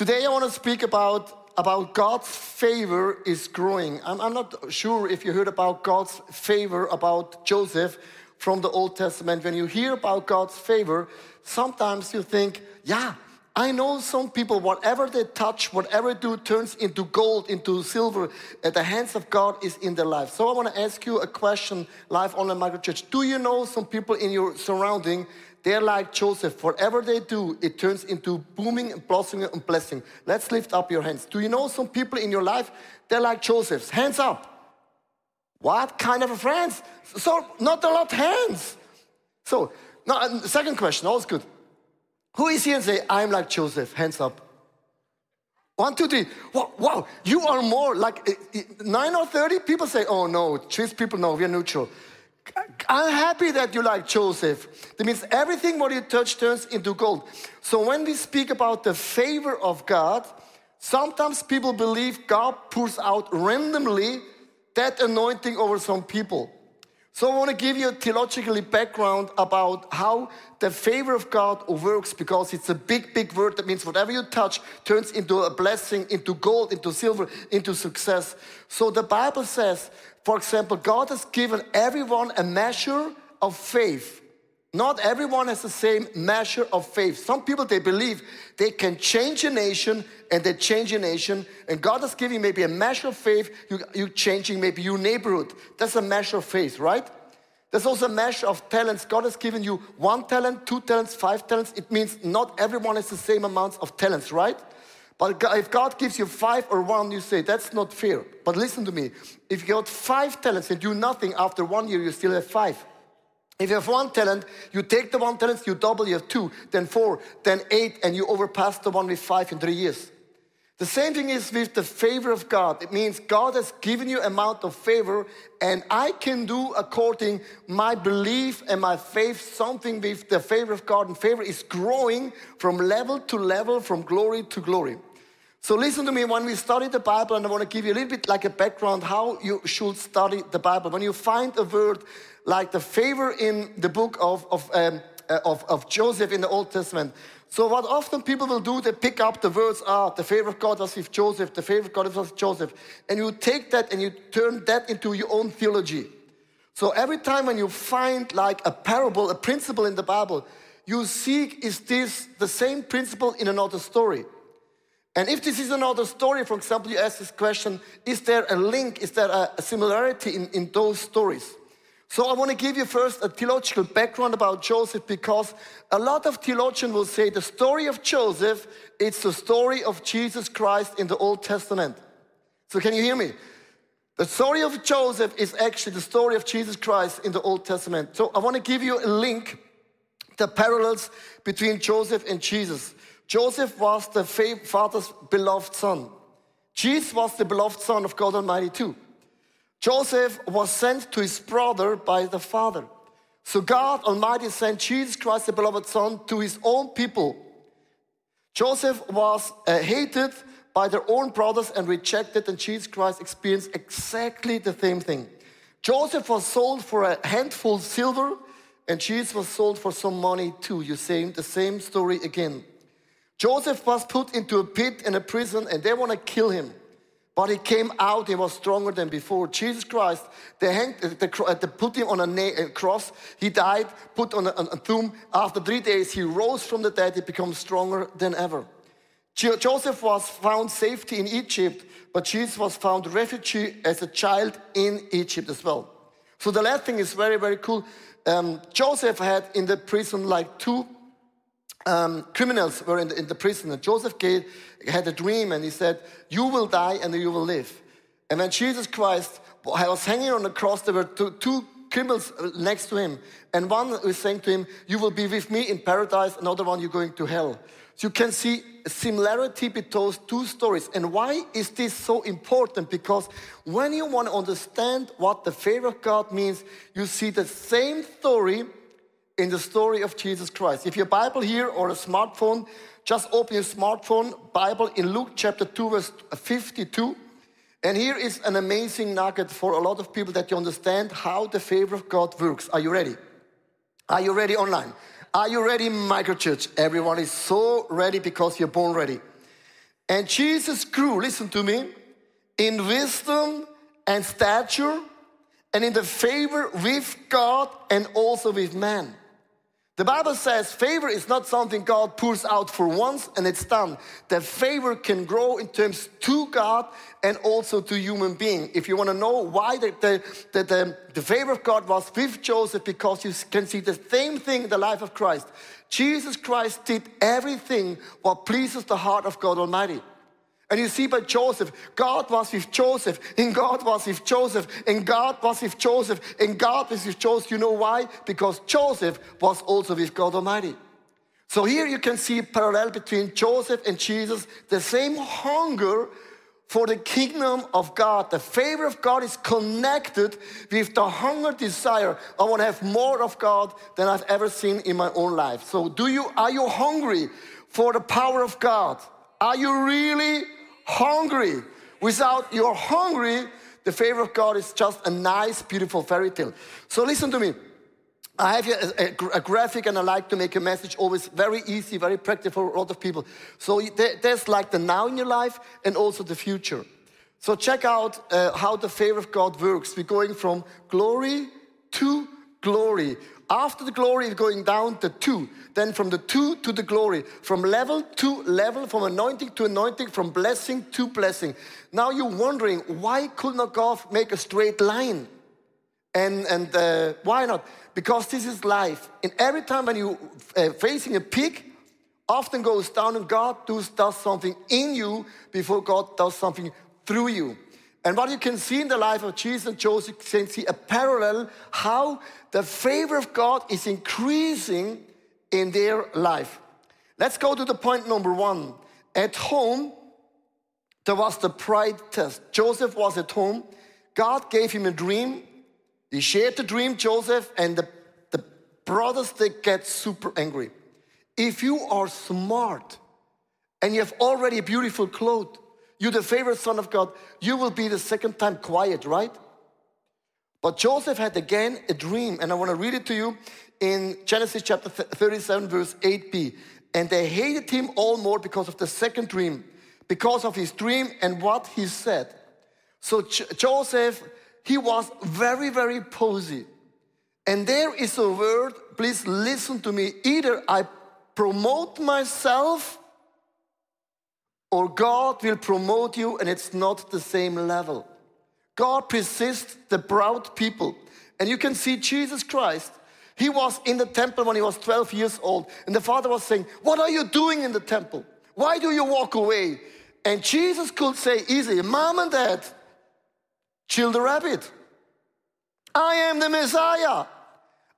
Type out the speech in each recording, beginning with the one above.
Today, I want to speak about, about God's favor is growing. I'm, I'm not sure if you heard about God's favor about Joseph from the Old Testament. When you hear about God's favor, sometimes you think, yeah, I know some people, whatever they touch, whatever they do, turns into gold, into silver. At the hands of God is in their life. So I want to ask you a question, live online micro church. Do you know some people in your surrounding they're like Joseph. Whatever they do, it turns into booming and blossoming and blessing. Let's lift up your hands. Do you know some people in your life? They're like Joseph's. Hands up. What kind of friends? So not a lot hands. So now, second question. All's good. Who is here and say, I'm like Joseph? Hands up. One, two, three. Wow, wow, you are more like eh, eh, nine or 30 people say, oh no, Swiss people, no, we're neutral. I'm happy that you like Joseph. That means everything what you touch turns into gold. So when we speak about the favor of God, sometimes people believe God pours out randomly that anointing over some people. So I want to give you a theologically background about how the favor of God works because it's a big, big word that means whatever you touch turns into a blessing, into gold, into silver, into success. So the Bible says for example, God has given everyone a measure of faith. Not everyone has the same measure of faith. Some people they believe they can change a nation and they change a nation, and God has given maybe a measure of faith, you, you changing maybe your neighborhood. That's a measure of faith, right? There's also a measure of talents. God has given you one talent, two talents, five talents. It means not everyone has the same amount of talents, right? But if God gives you five or one, you say, that's not fair. But listen to me. If you got five talents and do nothing, after one year, you still have five. If you have one talent, you take the one talent, you double, you have two, then four, then eight, and you overpass the one with five in three years. The same thing is with the favor of God. It means God has given you amount of favor, and I can do according my belief and my faith something with the favor of God. And favor is growing from level to level, from glory to glory. So listen to me when we study the Bible, and I want to give you a little bit like a background how you should study the Bible. When you find a word like the favor in the book of, of, um, uh, of, of Joseph in the Old Testament, so what often people will do, they pick up the words, ah, the favor of God was with Joseph, the favor of God was with Joseph, and you take that and you turn that into your own theology. So every time when you find like a parable, a principle in the Bible, you seek, is this the same principle in another story? And if this is another story, for example, you ask this question, is there a link, is there a, similarity in, in those stories? So I want to give you first a theological background about Joseph because a lot of theologians will say the story of Joseph, it's the story of Jesus Christ in the Old Testament. So can you hear me? The story of Joseph is actually the story of Jesus Christ in the Old Testament. So I want to give you a link, the parallels between Joseph and Jesus. Joseph was the father's beloved son. Jesus was the beloved son of God Almighty too. Joseph was sent to his brother by the father. So God Almighty sent Jesus Christ, the beloved son, to his own people. Joseph was uh, hated by their own brothers and rejected, and Jesus Christ experienced exactly the same thing. Joseph was sold for a handful of silver, and Jesus was sold for some money too. You see the same story again. Joseph was put into a pit in a prison and they want to kill him. But he came out, he was stronger than before. Jesus Christ, they, hanged, they, put him on a, cross. He died, put on a, a tomb. After three days, he rose from the dead. He became stronger than ever. Joseph was found safety in Egypt, but Jesus was found refugee as a child in Egypt as well. So the last thing is very, very cool. Um, Joseph had in the prison like two um, criminals were in the, in the prison. And Joseph gave, had a dream and he said, You will die and you will live. And when Jesus Christ was hanging on the cross, there were two, two criminals next to him. And one was saying to him, You will be with me in paradise, another one, you're going to hell. So you can see similarity between those two stories. And why is this so important? Because when you want to understand what the favor of God means, you see the same story in the story of Jesus Christ. If your Bible here or a smartphone, just open your smartphone Bible in Luke chapter 2, verse 52. And here is an amazing nugget for a lot of people that you understand how the favor of God works. Are you ready? Are you ready online? Are you ready, microchurch? Everyone is so ready because you're born ready. And Jesus grew, listen to me, in wisdom and stature and in the favor with God and also with man. The Bible says favor is not something God pours out for once and it's done. The favor can grow in terms to God and also to human being. If you want to know why the, the, the, the favor of God was with Joseph, because you can see the same thing in the life of Christ. Jesus Christ did everything what pleases the heart of God Almighty. And you see by Joseph, God was with Joseph, and God was with Joseph, and God was with Joseph, and God was with Joseph. You know why? Because Joseph was also with God Almighty. So here you can see a parallel between Joseph and Jesus, the same hunger for the kingdom of God. The favor of God is connected with the hunger desire. I want to have more of God than I've ever seen in my own life. So do you are you hungry for the power of God? Are you really hungry. Without you're hungry, the favor of God is just a nice, beautiful fairy tale. So listen to me. I have a, a, a, graphic and I like to make a message always very easy, very practical for a lot of people. So there's like the now in your life and also the future. So check out uh, how the favor of God works. We're going from glory to glory. After the glory is going down to two. Then from the two to the glory. From level to level, from anointing to anointing, from blessing to blessing. Now you're wondering, why could not God make a straight line? And, and uh, why not? Because this is life. And every time when you're uh, facing a peak, often goes down and God does, does something in you before God does something through you. And what you can see in the life of Jesus and Joseph, you can see a parallel how the favor of God is increasing in their life. Let's go to the point number one. At home, there was the pride test. Joseph was at home. God gave him a dream. He shared the dream, Joseph, and the, the brothers, they get super angry. If you are smart and you have already beautiful clothes, you're the favorite son of God, you will be the second time quiet, right? But Joseph had again a dream, and I want to read it to you in Genesis chapter 37, verse 8b. And they hated him all more because of the second dream, because of his dream and what he said. So Joseph, he was very, very posy. And there is a word, please listen to me. Either I promote myself or God will promote you and it's not the same level. God persists the proud people. And you can see Jesus Christ. He was in the temple when he was 12 years old. And the father was saying, What are you doing in the temple? Why do you walk away? And Jesus could say easily, Mom and Dad, chill the rabbit. I am the Messiah.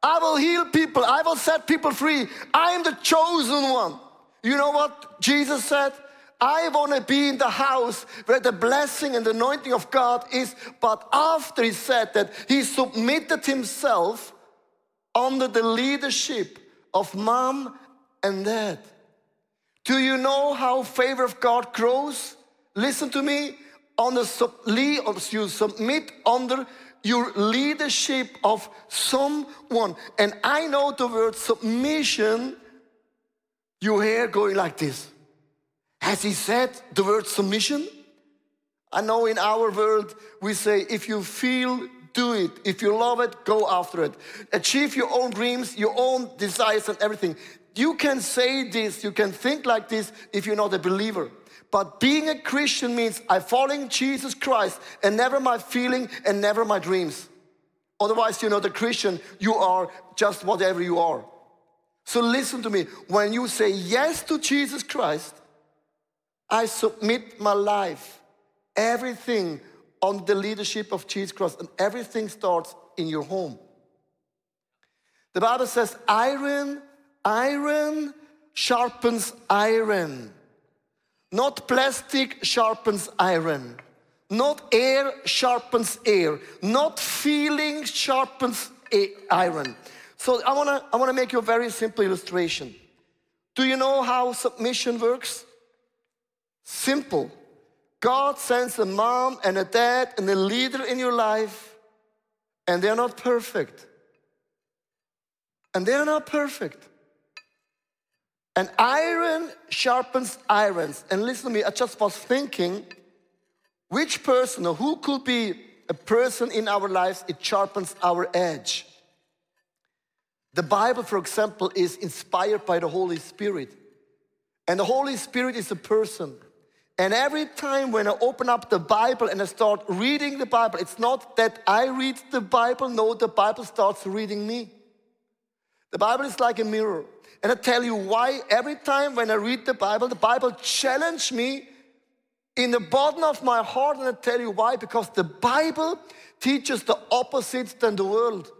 I will heal people. I will set people free. I am the chosen one. You know what Jesus said? I want to be in the house where the blessing and the anointing of God is. But after he said that, he submitted himself under the leadership of mom and dad. Do you know how favor of God grows? Listen to me. The sub, you submit under your leadership of someone. And I know the word submission, you hear going like this. Has he said the word submission? I know in our world we say, if you feel, do it. If you love it, go after it. Achieve your own dreams, your own desires, and everything. You can say this, you can think like this if you're not a believer. But being a Christian means I follow Jesus Christ and never my feeling and never my dreams. Otherwise, you're not a Christian, you are just whatever you are. So listen to me. When you say yes to Jesus Christ, I submit my life, everything on the leadership of Jesus Christ, and everything starts in your home. The Bible says, iron, iron sharpens iron. Not plastic sharpens iron. Not air sharpens air. Not feeling sharpens iron. So I wanna, I wanna make you a very simple illustration. Do you know how submission works? Simple. God sends a mom and a dad and a leader in your life, and they're not perfect. And they're not perfect. And iron sharpens irons. And listen to me, I just was thinking which person or who could be a person in our lives, it sharpens our edge. The Bible, for example, is inspired by the Holy Spirit. And the Holy Spirit is a person. And every time when I open up the Bible and I start reading the Bible, it's not that I read the Bible, no, the Bible starts reading me. The Bible is like a mirror. And I tell you why every time when I read the Bible, the Bible challenged me in the bottom of my heart. And I tell you why, because the Bible teaches the opposite than the world.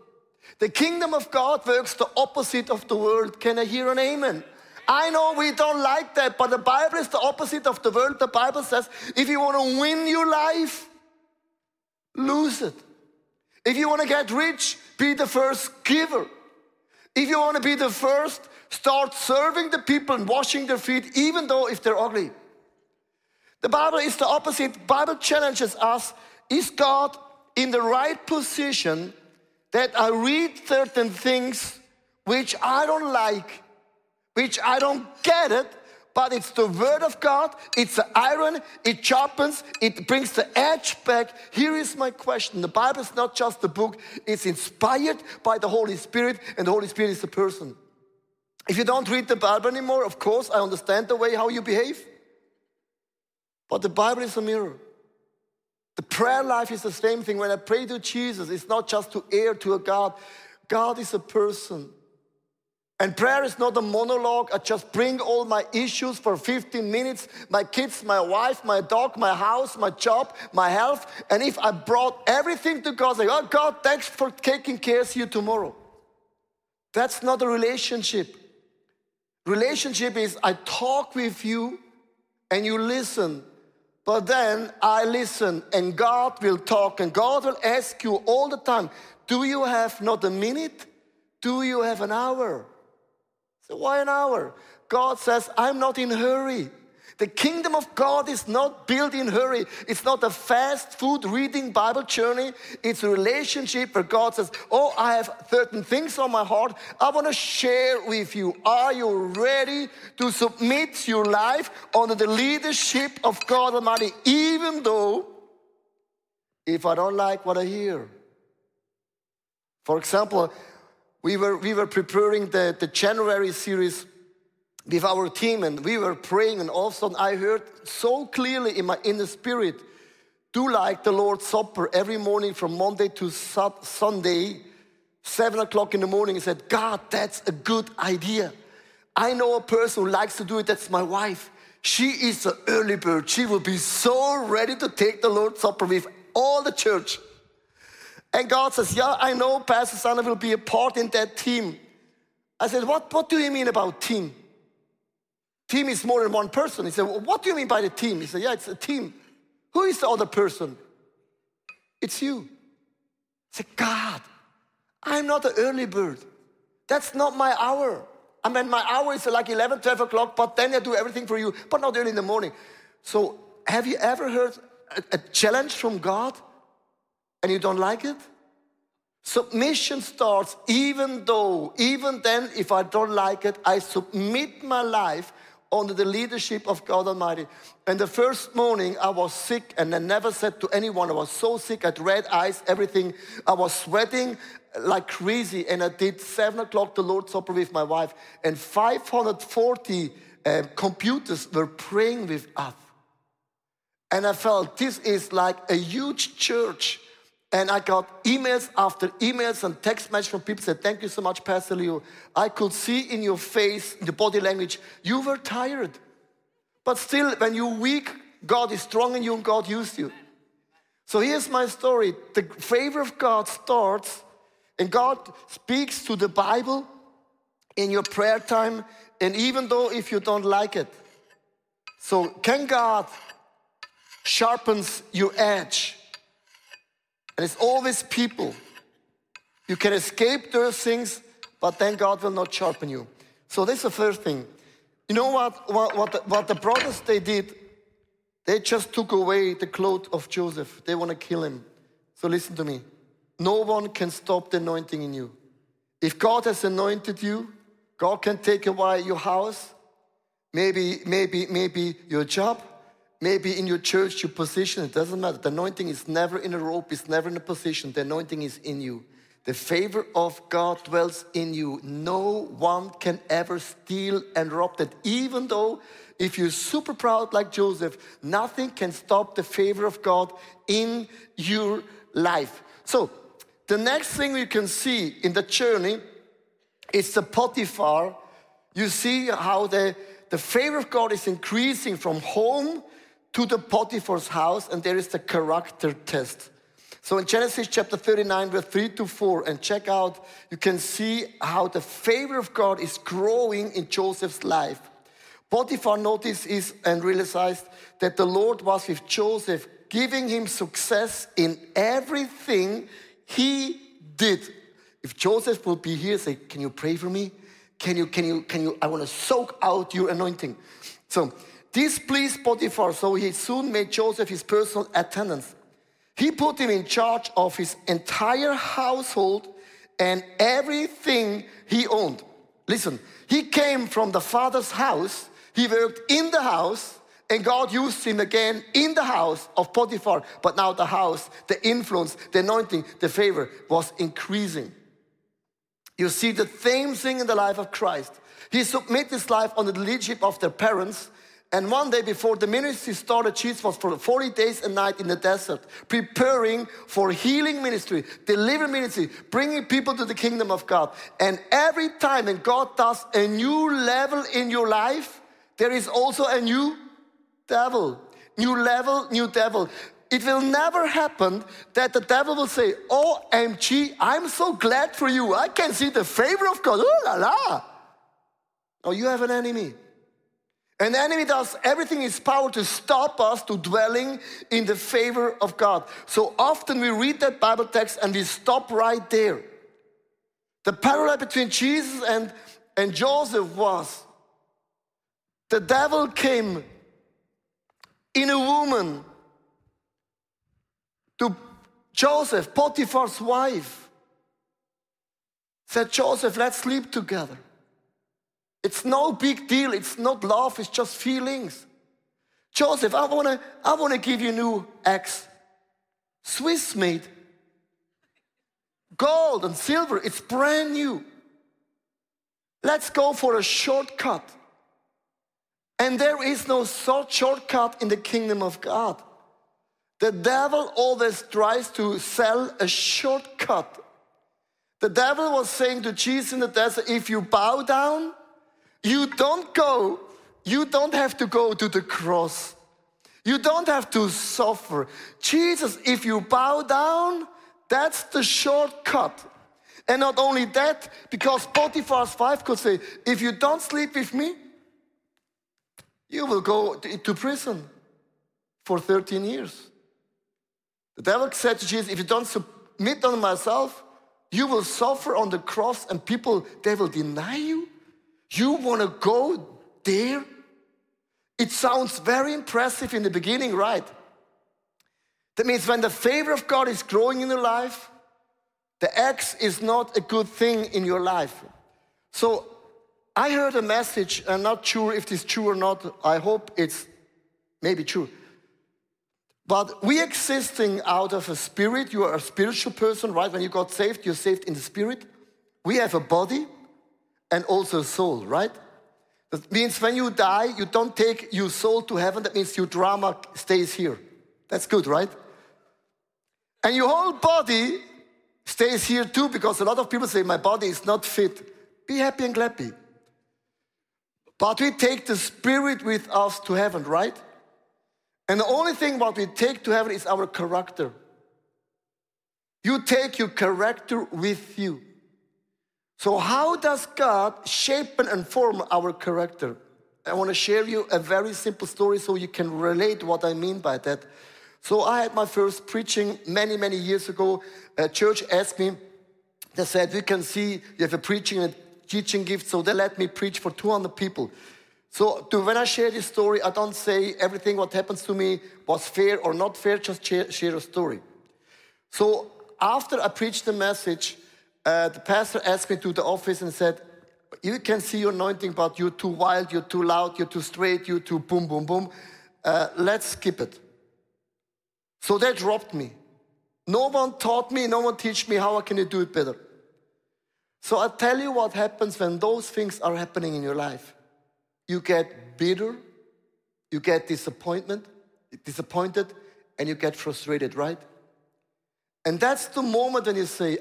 The kingdom of God works the opposite of the world. Can I hear an amen? I know we don't like that, but the Bible is the opposite of the world. The Bible says if you want to win your life, lose it. If you want to get rich, be the first giver. If you want to be the first, start serving the people and washing their feet, even though if they're ugly. The Bible is the opposite. Bible challenges us, is God in the right position that I read certain things which I don't like, which I don't get it, but it's the word of God, it's the iron, it sharpens, it brings the edge back. Here is my question. The Bible is not just a book, it's inspired by the Holy Spirit, and the Holy Spirit is a person. If you don't read the Bible anymore, of course, I understand the way how you behave. But the Bible is a mirror. The prayer life is the same thing. When I pray to Jesus, it's not just to air to a God. God is a person. And prayer is not a monologue. I just bring all my issues for 15 minutes my kids, my wife, my dog, my house, my job, my health. And if I brought everything to God, say, Oh, God, thanks for taking care of you tomorrow. That's not a relationship. Relationship is I talk with you and you listen but then I listen, and God will talk, and God will ask you all the time Do you have not a minute? Do you have an hour? So, why an hour? God says, I'm not in hurry. The kingdom of God is not built in hurry. It's not a fast food reading Bible journey. It's a relationship where God says, Oh, I have certain things on my heart. I want to share with you. Are you ready to submit your life under the leadership of God Almighty, even though if I don't like what I hear? For example, we were, we were preparing the, the January series with our team and we were praying and all of a sudden I heard so clearly in my inner spirit, do like the Lord's Supper every morning from Monday to Sunday, seven o'clock in the morning. and said, God, that's a good idea. I know a person who likes to do it, that's my wife. She is an early bird. She will be so ready to take the Lord's Supper with all the church. And God says, Yeah, I know Pastor Sana will be a part in that team. I said, What, what do you mean about team? Team is more than one person. He said, well, What do you mean by the team? He said, Yeah, it's a team. Who is the other person? It's you. I said, God, I'm not an early bird. That's not my hour. I mean, my hour is like 11, 12 o'clock, but then I do everything for you, but not early in the morning. So, have you ever heard a, a challenge from God and you don't like it? Submission starts even though, even then, if I don't like it, I submit my life under the leadership of God Almighty. And the first morning, I was sick, and I never said to anyone, I was so sick, I had red eyes, everything. I was sweating like crazy, and I did seven o'clock the Lord's Supper with my wife, and 540 uh, computers were praying with us. And I felt this is like a huge church and I got emails after emails and text messages from people said, Thank you so much, Pastor Leo. I could see in your face, in the body language, you were tired. But still, when you're weak, God is strong in you and God used you. So here's my story. The favor of God starts, and God speaks to the Bible in your prayer time, and even though if you don't like it. So, can God sharpens your edge? And it's always people. You can escape those things, but then God will not sharpen you. So this is the first thing. You know what, what, what, the, what the brothers, they did? They just took away the cloth of Joseph. They want to kill him. So listen to me. No one can stop the anointing in you. If God has anointed you, God can take away your house, maybe, maybe, maybe your job, maybe in your church, your position. It doesn't matter. The anointing is never in a rope, it's never in a position. The anointing is in you. The favor of God dwells in you. No one can ever steal and rob that. Even though, if you're super proud like Joseph, nothing can stop the favor of God in your life. So, the next thing we can see in the journey is the Potiphar. You see how the, the favor of God is increasing from home to the Potiphar's house, and there is the character test. So in Genesis chapter 39, verse 3 to 4, and check out, you can see how the favor of God is growing in Joseph's life. Potiphar noticed is and realized that the Lord was with Joseph, giving him success in everything he did. If Joseph will be here, say, Can you pray for me? Can you, can you, can you, I want to soak out your anointing. So this pleased Potiphar, so he soon made Joseph his personal attendant. He put him in charge of his entire household and everything he owned. Listen, he came from the father's house, he worked in the house, and God used him again in the house of Potiphar. But now the house, the influence, the anointing, the favor was increasing. You see the same thing in the life of Christ. He submitted his life under the leadership of their parents and one day before the ministry started, Jesus was for 40 days and night in the desert, preparing for healing ministry, deliver ministry, bringing people to the kingdom of God. And every time when God does a new level in your life, there is also a new devil. New level, new devil. It will never happen that the devil will say, OMG, I'm so glad for you. I can see the favor of God. Ooh la la. Oh, you have an enemy. An enemy does everything in his power to stop us to dwelling in the favor of God. So often we read that Bible text and we stop right there. The parallel between Jesus and, and Joseph was the devil came in a woman to Joseph, Potiphar's wife. Said, Joseph, let's sleep together. It's no big deal. It's not love, it's just feelings. Joseph, I wanna, I wanna give you new axe. Swiss made. Gold and silver, it's brand new. Let's go for a shortcut. And there is no shortcut in the kingdom of God. The devil always tries to sell a shortcut. The devil was saying to Jesus in the desert, if you bow down, you don't go, you don't have to go to the cross. You don't have to suffer. Jesus, if you bow down, that's the shortcut. And not only that, because Potiphar's wife could say, if you don't sleep with me, you will go to prison for 13 years. The devil said to Jesus, if you don't submit on myself, you will suffer on the cross and people, they will deny you. You want to go there? It sounds very impressive in the beginning, right? That means when the favor of God is growing in your life, the X is not a good thing in your life. So I heard a message, I'm not sure if it's true or not. I hope it's maybe true. But we existing out of a spirit, you are a spiritual person, right? When you got saved, you're saved in the spirit. We have a body, and also soul, right? That means when you die, you don't take your soul to heaven. That means your drama stays here. That's good, right? And your whole body stays here too, because a lot of people say, My body is not fit. Be happy and clappy. But we take the spirit with us to heaven, right? And the only thing what we take to heaven is our character. You take your character with you. So, how does God shape and form our character? I want to share you a very simple story so you can relate what I mean by that. So, I had my first preaching many, many years ago. A church asked me, they said, We can see you have a preaching and teaching gift, so they let me preach for 200 people. So, to, when I share this story, I don't say everything what happens to me was fair or not fair, just share, share a story. So, after I preached the message, uh, the pastor asked me to the office and said, you can see your anointing, but you're too wild, you're too loud, you're too straight, you're too boom, boom, boom. Uh, let's skip it. So they dropped me. No one taught me, no one teach me how I can do it better. So I tell you what happens when those things are happening in your life. You get bitter, you get disappointment, disappointed, and you get frustrated, right? And that's the moment when you say,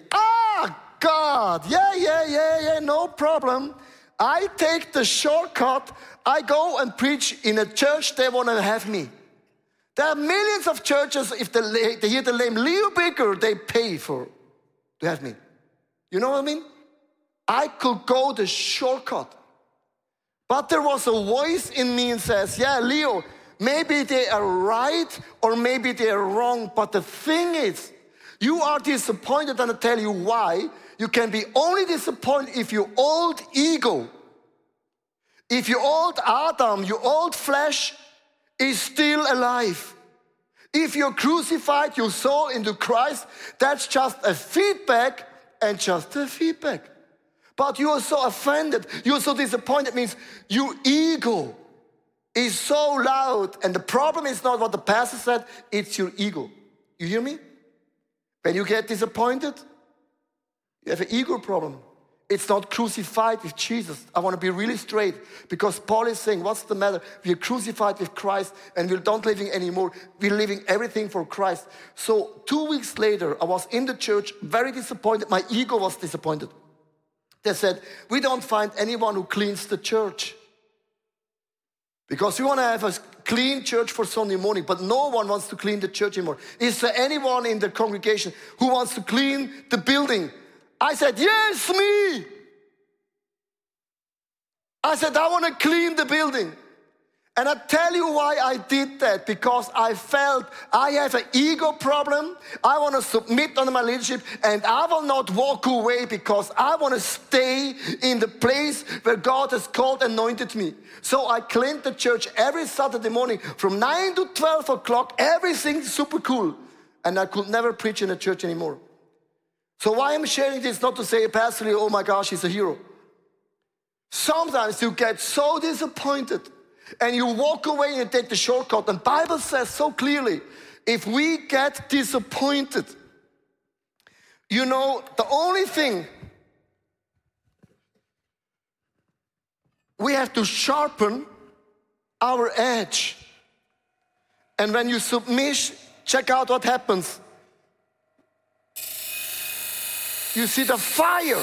God, yeah, yeah, yeah, yeah, no problem. I take the shortcut. I go and preach in a church, they want to have me. There are millions of churches, if they, they hear the name Leo Bigger, they pay for to have me. You know what I mean? I could go the shortcut. But there was a voice in me and says, Yeah, Leo, maybe they are right or maybe they are wrong. But the thing is, you are disappointed, and I tell you why. You can be only disappointed if your old ego, if your old Adam, your old flesh is still alive. If you're crucified, your soul into Christ, that's just a feedback and just a feedback. But you are so offended, you're so disappointed, means your ego is so loud. And the problem is not what the pastor said, it's your ego. You hear me? When you get disappointed, you have an ego problem. It's not crucified with Jesus. I want to be really straight because Paul is saying, What's the matter? We're crucified with Christ and we don't living anymore. We're living everything for Christ. So, two weeks later, I was in the church, very disappointed. My ego was disappointed. They said, We don't find anyone who cleans the church. Because we want to have a clean church for Sunday morning, but no one wants to clean the church anymore. Is there anyone in the congregation who wants to clean the building? I said, Yes, me. I said, I want to clean the building. And I tell you why I did that because I felt I have an ego problem. I want to submit under my leadership and I will not walk away because I want to stay in the place where God has called anointed me. So I cleaned the church every Saturday morning from 9 to 12 o'clock, everything super cool. And I could never preach in a church anymore. So why I'm sharing this not to say, Pastor, oh my gosh, he's a hero. Sometimes you get so disappointed and you walk away and you take the shortcut. And Bible says so clearly, if we get disappointed, you know, the only thing we have to sharpen our edge. And when you submit, check out what happens. You see the fire.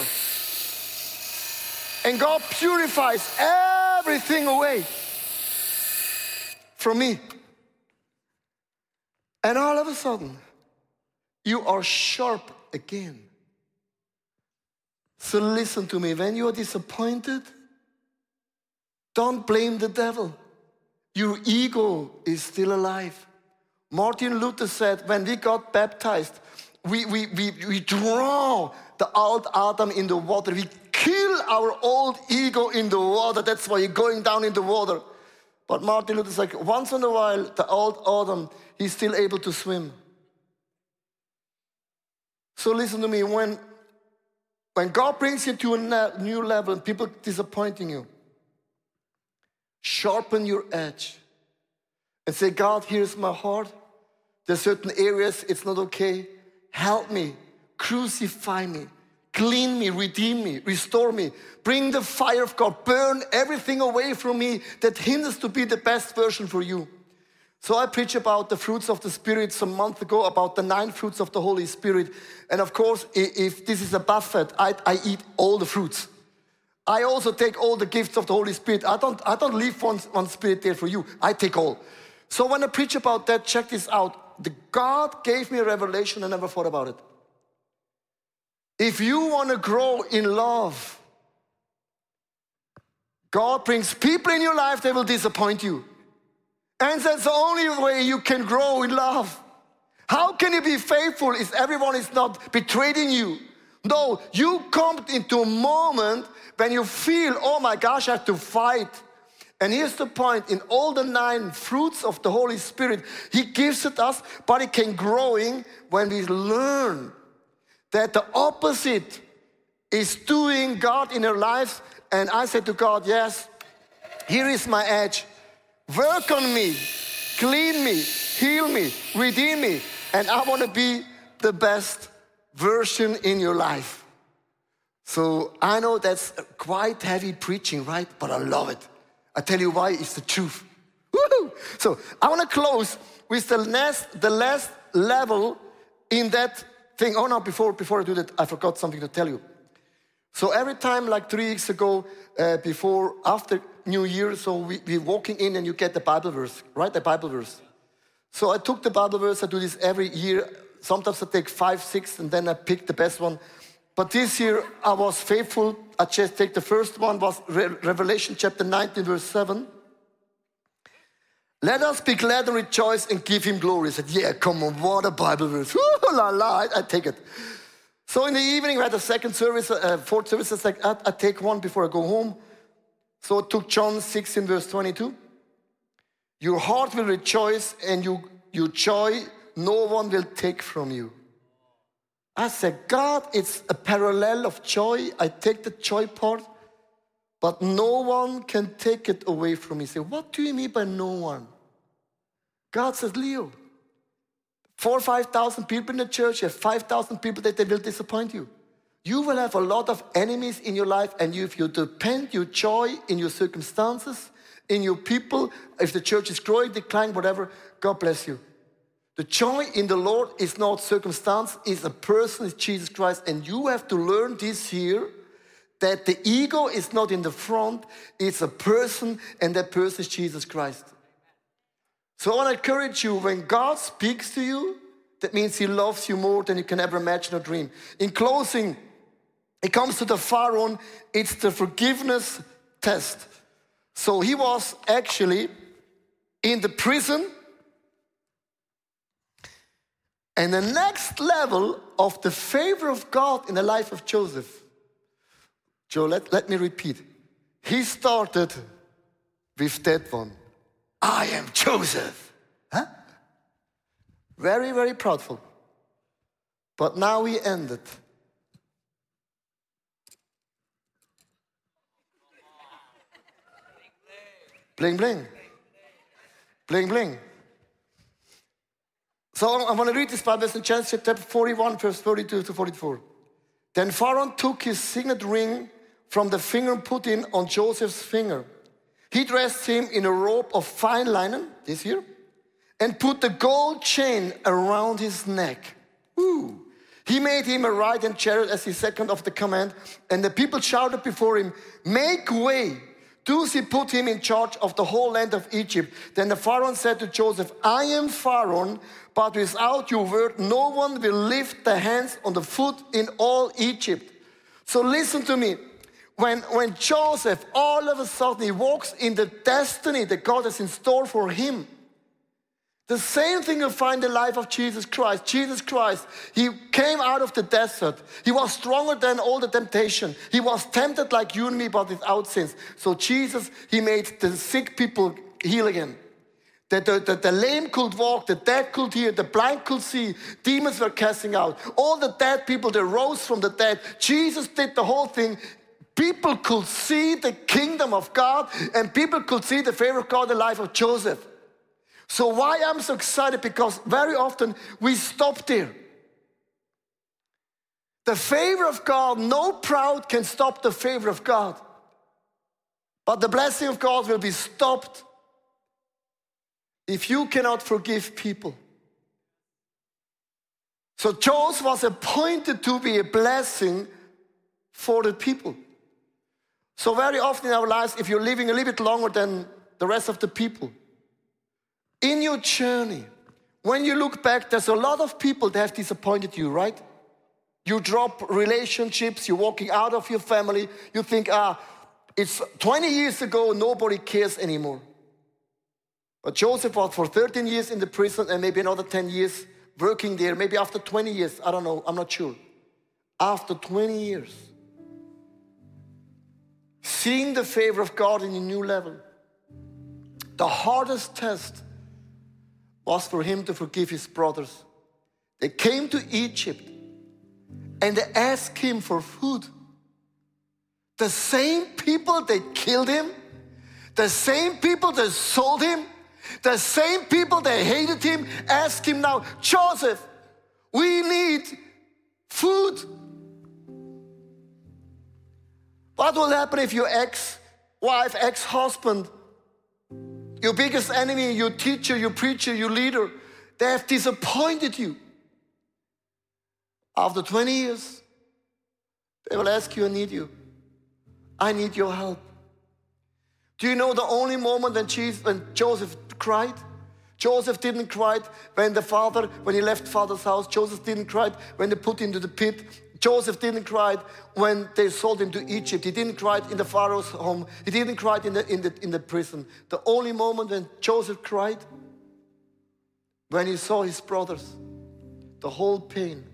And God purifies everything away from me. And all of a sudden, you are sharp again. So listen to me. When you are disappointed, don't blame the devil. Your ego is still alive. Martin Luther said, when we got baptized, we, we, we, we draw the old Adam in the water. We kill our old ego in the water. That's why you're going down in the water. But Martin Luther like, once in a while, the old Adam, he's still able to swim. So listen to me, when, when God brings you to a new level and people disappointing you, sharpen your edge and say, God, here's my heart. There's certain areas it's not okay. Help me, crucify me. Clean me, redeem me, restore me. Bring the fire of God, burn everything away from me that hinders to be the best version for you. So I preach about the fruits of the Spirit some month ago, about the nine fruits of the Holy Spirit. And of course, if this is a buffet, I, I eat all the fruits. I also take all the gifts of the Holy Spirit. I don't, I don't leave one, one spirit there for you. I take all. So when I preach about that, check this out. The God gave me a revelation, I never thought about it. If you want to grow in love, God brings people in your life that will disappoint you. And that's the only way you can grow in love. How can you be faithful if everyone is not betraying you? No, you come into a moment when you feel, oh my gosh, I have to fight. And here's the point in all the nine fruits of the Holy Spirit, He gives it us, but it can growing when we learn that the opposite is doing God in our lives And I said to God, Yes, here is my edge. Work on me, clean me, heal me, redeem me. And I want to be the best version in your life. So I know that's quite heavy preaching, right? But I love it. I tell you why, it's the truth. Woo-hoo! So I want to close with the last, the last level in that thing. Oh no, before, before I do that, I forgot something to tell you. So every time, like three weeks ago, uh, before, after New Year, so we, we're walking in and you get the Bible verse, right? The Bible verse. So I took the Bible verse, I do this every year. Sometimes I take five, six, and then I pick the best one. But this year I was faithful. I just take the first one was Re- Revelation chapter 19 verse 7. Let us be glad and rejoice and give him glory. I said, yeah, come on, what a Bible verse. Ooh, la, la, I, I take it. So in the evening we had a second service, uh, fourth service. I said, I, take one before I go home. So I took John 16 verse 22. Your heart will rejoice and you, your joy no one will take from you. I said, God, it's a parallel of joy. I take the joy part, but no one can take it away from me. Say, what do you mean by no one? God says, Leo, four or 5,000 people in the church, you have 5,000 people that they will disappoint you. You will have a lot of enemies in your life, and if you depend your joy in your circumstances, in your people, if the church is growing, declining, whatever, God bless you. The joy in the Lord is not circumstance, it's a person, Jesus Christ. And you have to learn this here that the ego is not in the front, it's a person, and that person is Jesus Christ. So I want to encourage you when God speaks to you, that means He loves you more than you can ever imagine or dream. In closing, it comes to the Pharaoh, it's the forgiveness test. So he was actually in the prison and the next level of the favor of God in the life of Joseph, Joe, let, let me repeat. He started with that one. I am Joseph. Huh? Very, very proudful. But now he ended. Bling, bling. Bling, bling. So I want to read this Bible in Genesis chapter 41, verse 32 to 44. Then Pharaoh took his signet ring from the finger and put it on Joseph's finger. He dressed him in a robe of fine linen, this here, and put the gold chain around his neck. Ooh. He made him a riding chariot as his second of the command, and the people shouted before him, Make way! He put him in charge of the whole land of Egypt. Then the Pharaoh said to Joseph, I am Pharaoh, but without your word, no one will lift the hands on the foot in all Egypt. So listen to me. When, when Joseph all of a sudden he walks in the destiny that God has in store for him, the same thing you find in the life of Jesus Christ. Jesus Christ, he came out of the desert. He was stronger than all the temptation. He was tempted like you and me, but without sins. So Jesus, he made the sick people heal again. The, the, the, the, lame could walk, the dead could hear, the blind could see, demons were casting out. All the dead people, they rose from the dead. Jesus did the whole thing. People could see the kingdom of God, and people could see the favor of God in the life of Joseph. So why I'm so excited? Because very often we stop there. The favor of God, no proud can stop the favor of God. But the blessing of God will be stopped if you cannot forgive people. So Joseph was appointed to be a blessing for the people. So very often in our lives, if you're living a little bit longer than the rest of the people, in your journey, when you look back, there's a lot of people that have disappointed you, right? You drop relationships, you're walking out of your family, you think, ah, it's 20 years ago, nobody cares anymore. But Joseph was for 13 years in the prison and maybe another 10 years working there, maybe after 20 years, I don't know, I'm not sure. After 20 years, seeing the favor of God in a new level, the hardest test was for him to forgive his brothers. They came to Egypt and they asked him for food. The same people that killed him, the same people that sold him, the same people that hated him, ask him now, Joseph, we need food. What will happen if your ex wife, ex husband, your biggest enemy, your teacher, your preacher, your leader, they have disappointed you? After 20 years, they will ask you, I need you. I need your help. Do you know the only moment when, Jesus, when Joseph cried? Joseph didn't cry when the father, when he left father's house. Joseph didn't cry when they put him into the pit. Joseph didn't cry when they sold him to Egypt. He didn't cry in the Pharaoh's home. He didn't cry in the, in the, in the prison. The only moment when Joseph cried, when he saw his brothers, the whole pain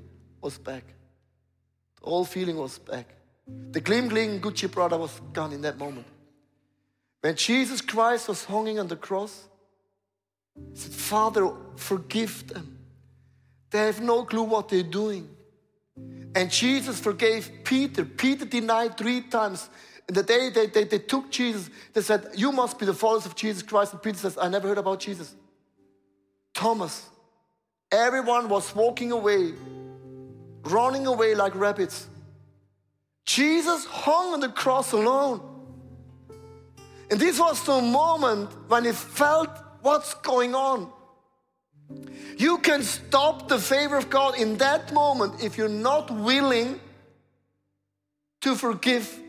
was back. The whole feeling was back. The glim glim Gucci brother was gone in that moment. When Jesus Christ was hanging on the cross, he said, Father, forgive them. They have no clue what they're doing. And Jesus forgave Peter. Peter denied three times. And the day they, they, they took Jesus, they said, You must be the followers of Jesus Christ. And Peter says, I never heard about Jesus. Thomas, everyone was walking away, running away like rabbits. Jesus hung on the cross alone. And this was the moment when he felt what's going on. You can stop the favor of God in that moment if you're not willing to forgive.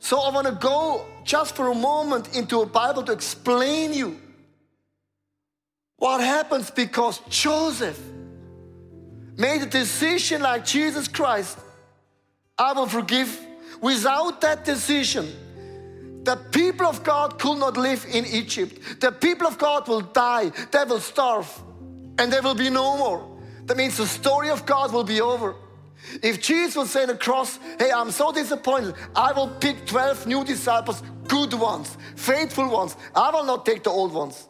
So I want to go just for a moment into a Bible to explain you what happens because Joseph made a decision like Jesus Christ. I will forgive. Without that decision, the people of God could not live in Egypt. The people of God will die, they will starve, and there will be no more. That means the story of God will be over. If Jesus would say on the cross, Hey, I'm so disappointed, I will pick 12 new disciples, good ones, faithful ones. I will not take the old ones.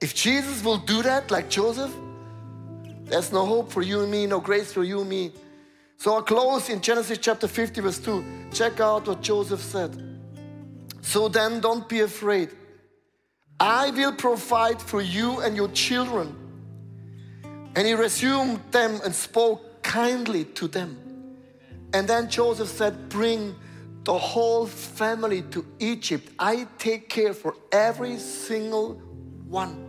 If Jesus will do that like Joseph, there's no hope for you and me, no grace for you and me. So I close in Genesis chapter 50, verse 2. Check out what Joseph said. So then don't be afraid. I will provide for you and your children. And he resumed them and spoke kindly to them. And then Joseph said, Bring the whole family to Egypt. I take care for every single one.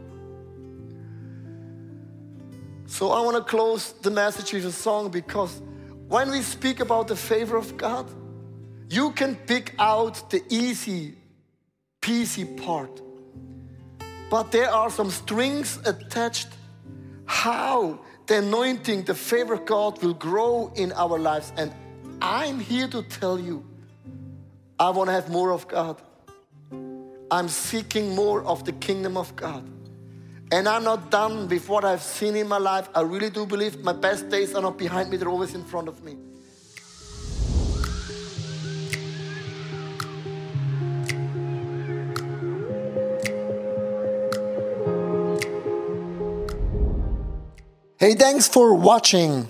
So I want to close the message with a song because when we speak about the favor of God, you can pick out the easy, peasy part. But there are some strings attached how the anointing, the favor of God will grow in our lives. And I'm here to tell you, I want to have more of God. I'm seeking more of the kingdom of God. And I'm not done with what I've seen in my life. I really do believe my best days are not behind me, they're always in front of me. Hey, thanks for watching.